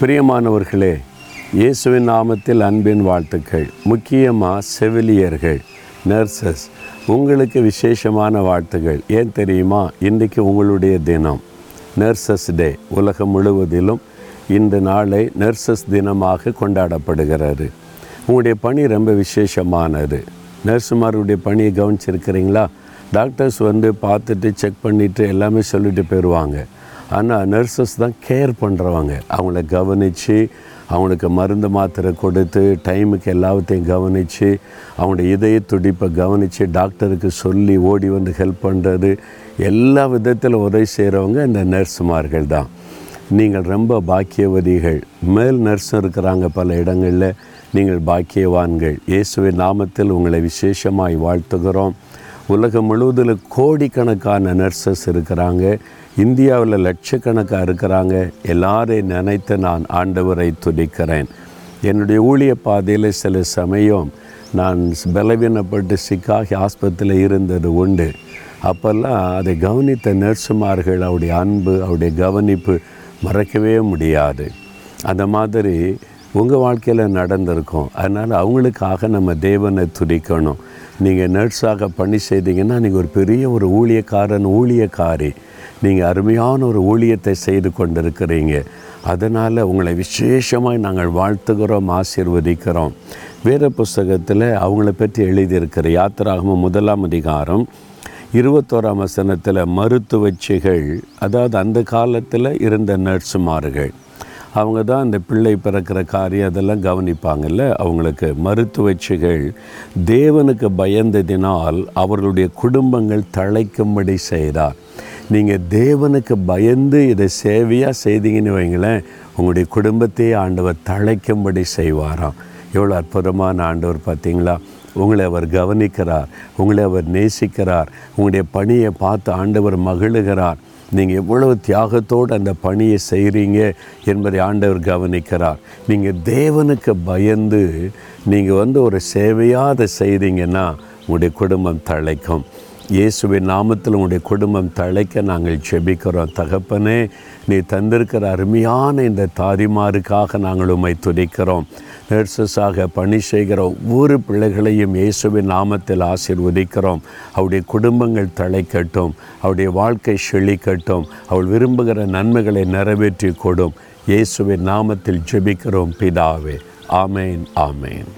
பிரியமானவர்களே இயேசுவின் நாமத்தில் அன்பின் வாழ்த்துக்கள். முக்கியமாக செவிலியர்கள் நர்சஸ் உங்களுக்கு விசேஷமான வாழ்த்துகள் ஏன் தெரியுமா? இன்றைக்கு உங்களுடைய தினம். நர்சஸ் டே உலகம் முழுவதிலும் இந்த நாளை நர்சஸ் தினமாக கொண்டாடப்படுகிறது உங்களுடைய பணி ரொம்ப விசேஷமானது. நர்ஸுமாருடைய பணியை கவனிச்சிருக்கிறீங்களா? டாக்டர்ஸ் வந்து பார்த்துட்டு செக் பண்ணிவிட்டு எல்லாமே சொல்லிட்டு போயிடுவாங்க ஆனால் நர்சஸ் தான் கேர் பண்ணுறவங்க அவங்கள கவனித்து அவங்களுக்கு மருந்து மாத்திரை கொடுத்து டைமுக்கு எல்லாத்தையும் கவனித்து அவங்களுடைய இதய துடிப்பை கவனித்து டாக்டருக்கு சொல்லி ஓடி வந்து ஹெல்ப் பண்ணுறது எல்லா விதத்தில் உதவி செய்கிறவங்க இந்த நர்ஸுமார்கள் தான். நீங்கள் ரொம்ப பாக்கியவதிகள். மேல் நர்ஸும் இருக்கிறாங்க பல இடங்களில். நீங்கள் பாக்கியவான்கள். இயேசுவின் நாமத்தில் உங்களை விசேஷமாய் வாழ்த்துகிறோம். உலகம் முழுவதில் கோடிக்கணக்கான நர்சஸ் இருக்கிறாங்க. இந்தியாவில் லட்சக்கணக்காக இருக்கிறாங்க. எல்லாரையும் நினைத்து நான் ஆண்டவரை துடிக்கிறேன் என்னுடைய ஊழிய பாதையில் சில சமயம் நான் பலவீனப்பட்டு சிக்காகி ஆஸ்பத்திரியில் இருந்தது உண்டு. அப்போல்லாம் அதை கவனித்த நர்ஸுமார்கள் அவருடைய அன்பு அவருடைய கவனிப்பு மறக்கவே முடியாது. அந்த மாதிரி உங்கள் வாழ்க்கையில் நடந்திருக்கும். அதனால் அவங்களுக்காக நம்ம தேவனை துடிக்கணும் நீங்கள் நர்ஸாக பணி செய்தீங்கன்னா நீங்கள் ஒரு பெரிய ஒரு ஊழியக்காரன் ஊழியக்காரி. நீங்கள் அருமையான ஒரு ஊழியத்தை செய்து கொண்டிருக்கிறீங்க. அதனால் உங்களை விசேஷமாக நாங்கள் வாழ்த்துகிறோம் ஆசீர்வதிக்கிறோம். வேத புஸ்தகத்தில் அவங்கள பற்றி எழுதியிருக்கிற யாத்திராகமும் முதலாம் அதிகாரம் இருபத்தோராம் வசனத்தில் மருத்துவச்சிகள் அதாவது அந்த காலத்தில் இருந்த நர்ஸுமார்கள் அவங்க தான் இந்த பிள்ளை பிறக்கிற காரியம் அதெல்லாம் கவனிப்பாங்கல்ல? அவங்களுக்கு மருத்துவச்சிகள் தேவனுக்கு பயந்ததினால் அவர்களுடைய குடும்பங்கள் தழைக்கும்படி செய்தார். நீங்கள் தேவனுக்கு பயந்து இதை சேவையாக செய்தீங்கன்னு வைங்களேன் உங்களுடைய குடும்பத்தையே ஆண்டவர் தழைக்கும்படி செய்வாராம். எவ்வளோ அற்புதமான ஆண்டவர் பார்த்தீங்களா? உங்களை அவர் கவனிக்கிறார் உங்களை அவர் நேசிக்கிறார் உங்களுடைய பணியை பார்த்து ஆண்டவர் மகிழுகிறார். நீங்கள் எவ்வளவு தியாகத்தோடு அந்த பணியை செய்கிறீங்க என்பதை ஆண்டவர் கவனிக்கிறார். நீங்கள் தேவனுக்கு பயந்து நீங்கள் வந்து ஒரு சேவையாக அதை செய்தீங்கன்னா உங்களுடைய குடும்பம் தழைக்கும். இயேசுவின் நாமத்தில் உங்களுடைய குடும்பம் தழைக்க நாங்கள் செபிக்கிறோம் தகப்பனே நீ தந்திருக்கிற அருமையான இந்த தாதிமாருக்காக நாங்கள் உம்மை துதிக்கிறோம். நர்சஸாக பணி செய்கிற ஒவ்வொரு பிள்ளைகளையும் இயேசுவின் நாமத்தில் ஆசீர்வதிக்கிறோம். அவருடைய குடும்பங்கள் தழைக்கட்டும் அவருடைய வாழ்க்கை செழிக்கட்டும் அவள் விரும்புகிற நன்மைகளை நிறைவேற்றி கொடும். இயேசுவின் நாமத்தில் ஜெபிக்கிறோம் பிதாவே. ஆமேன் ஆமேன்.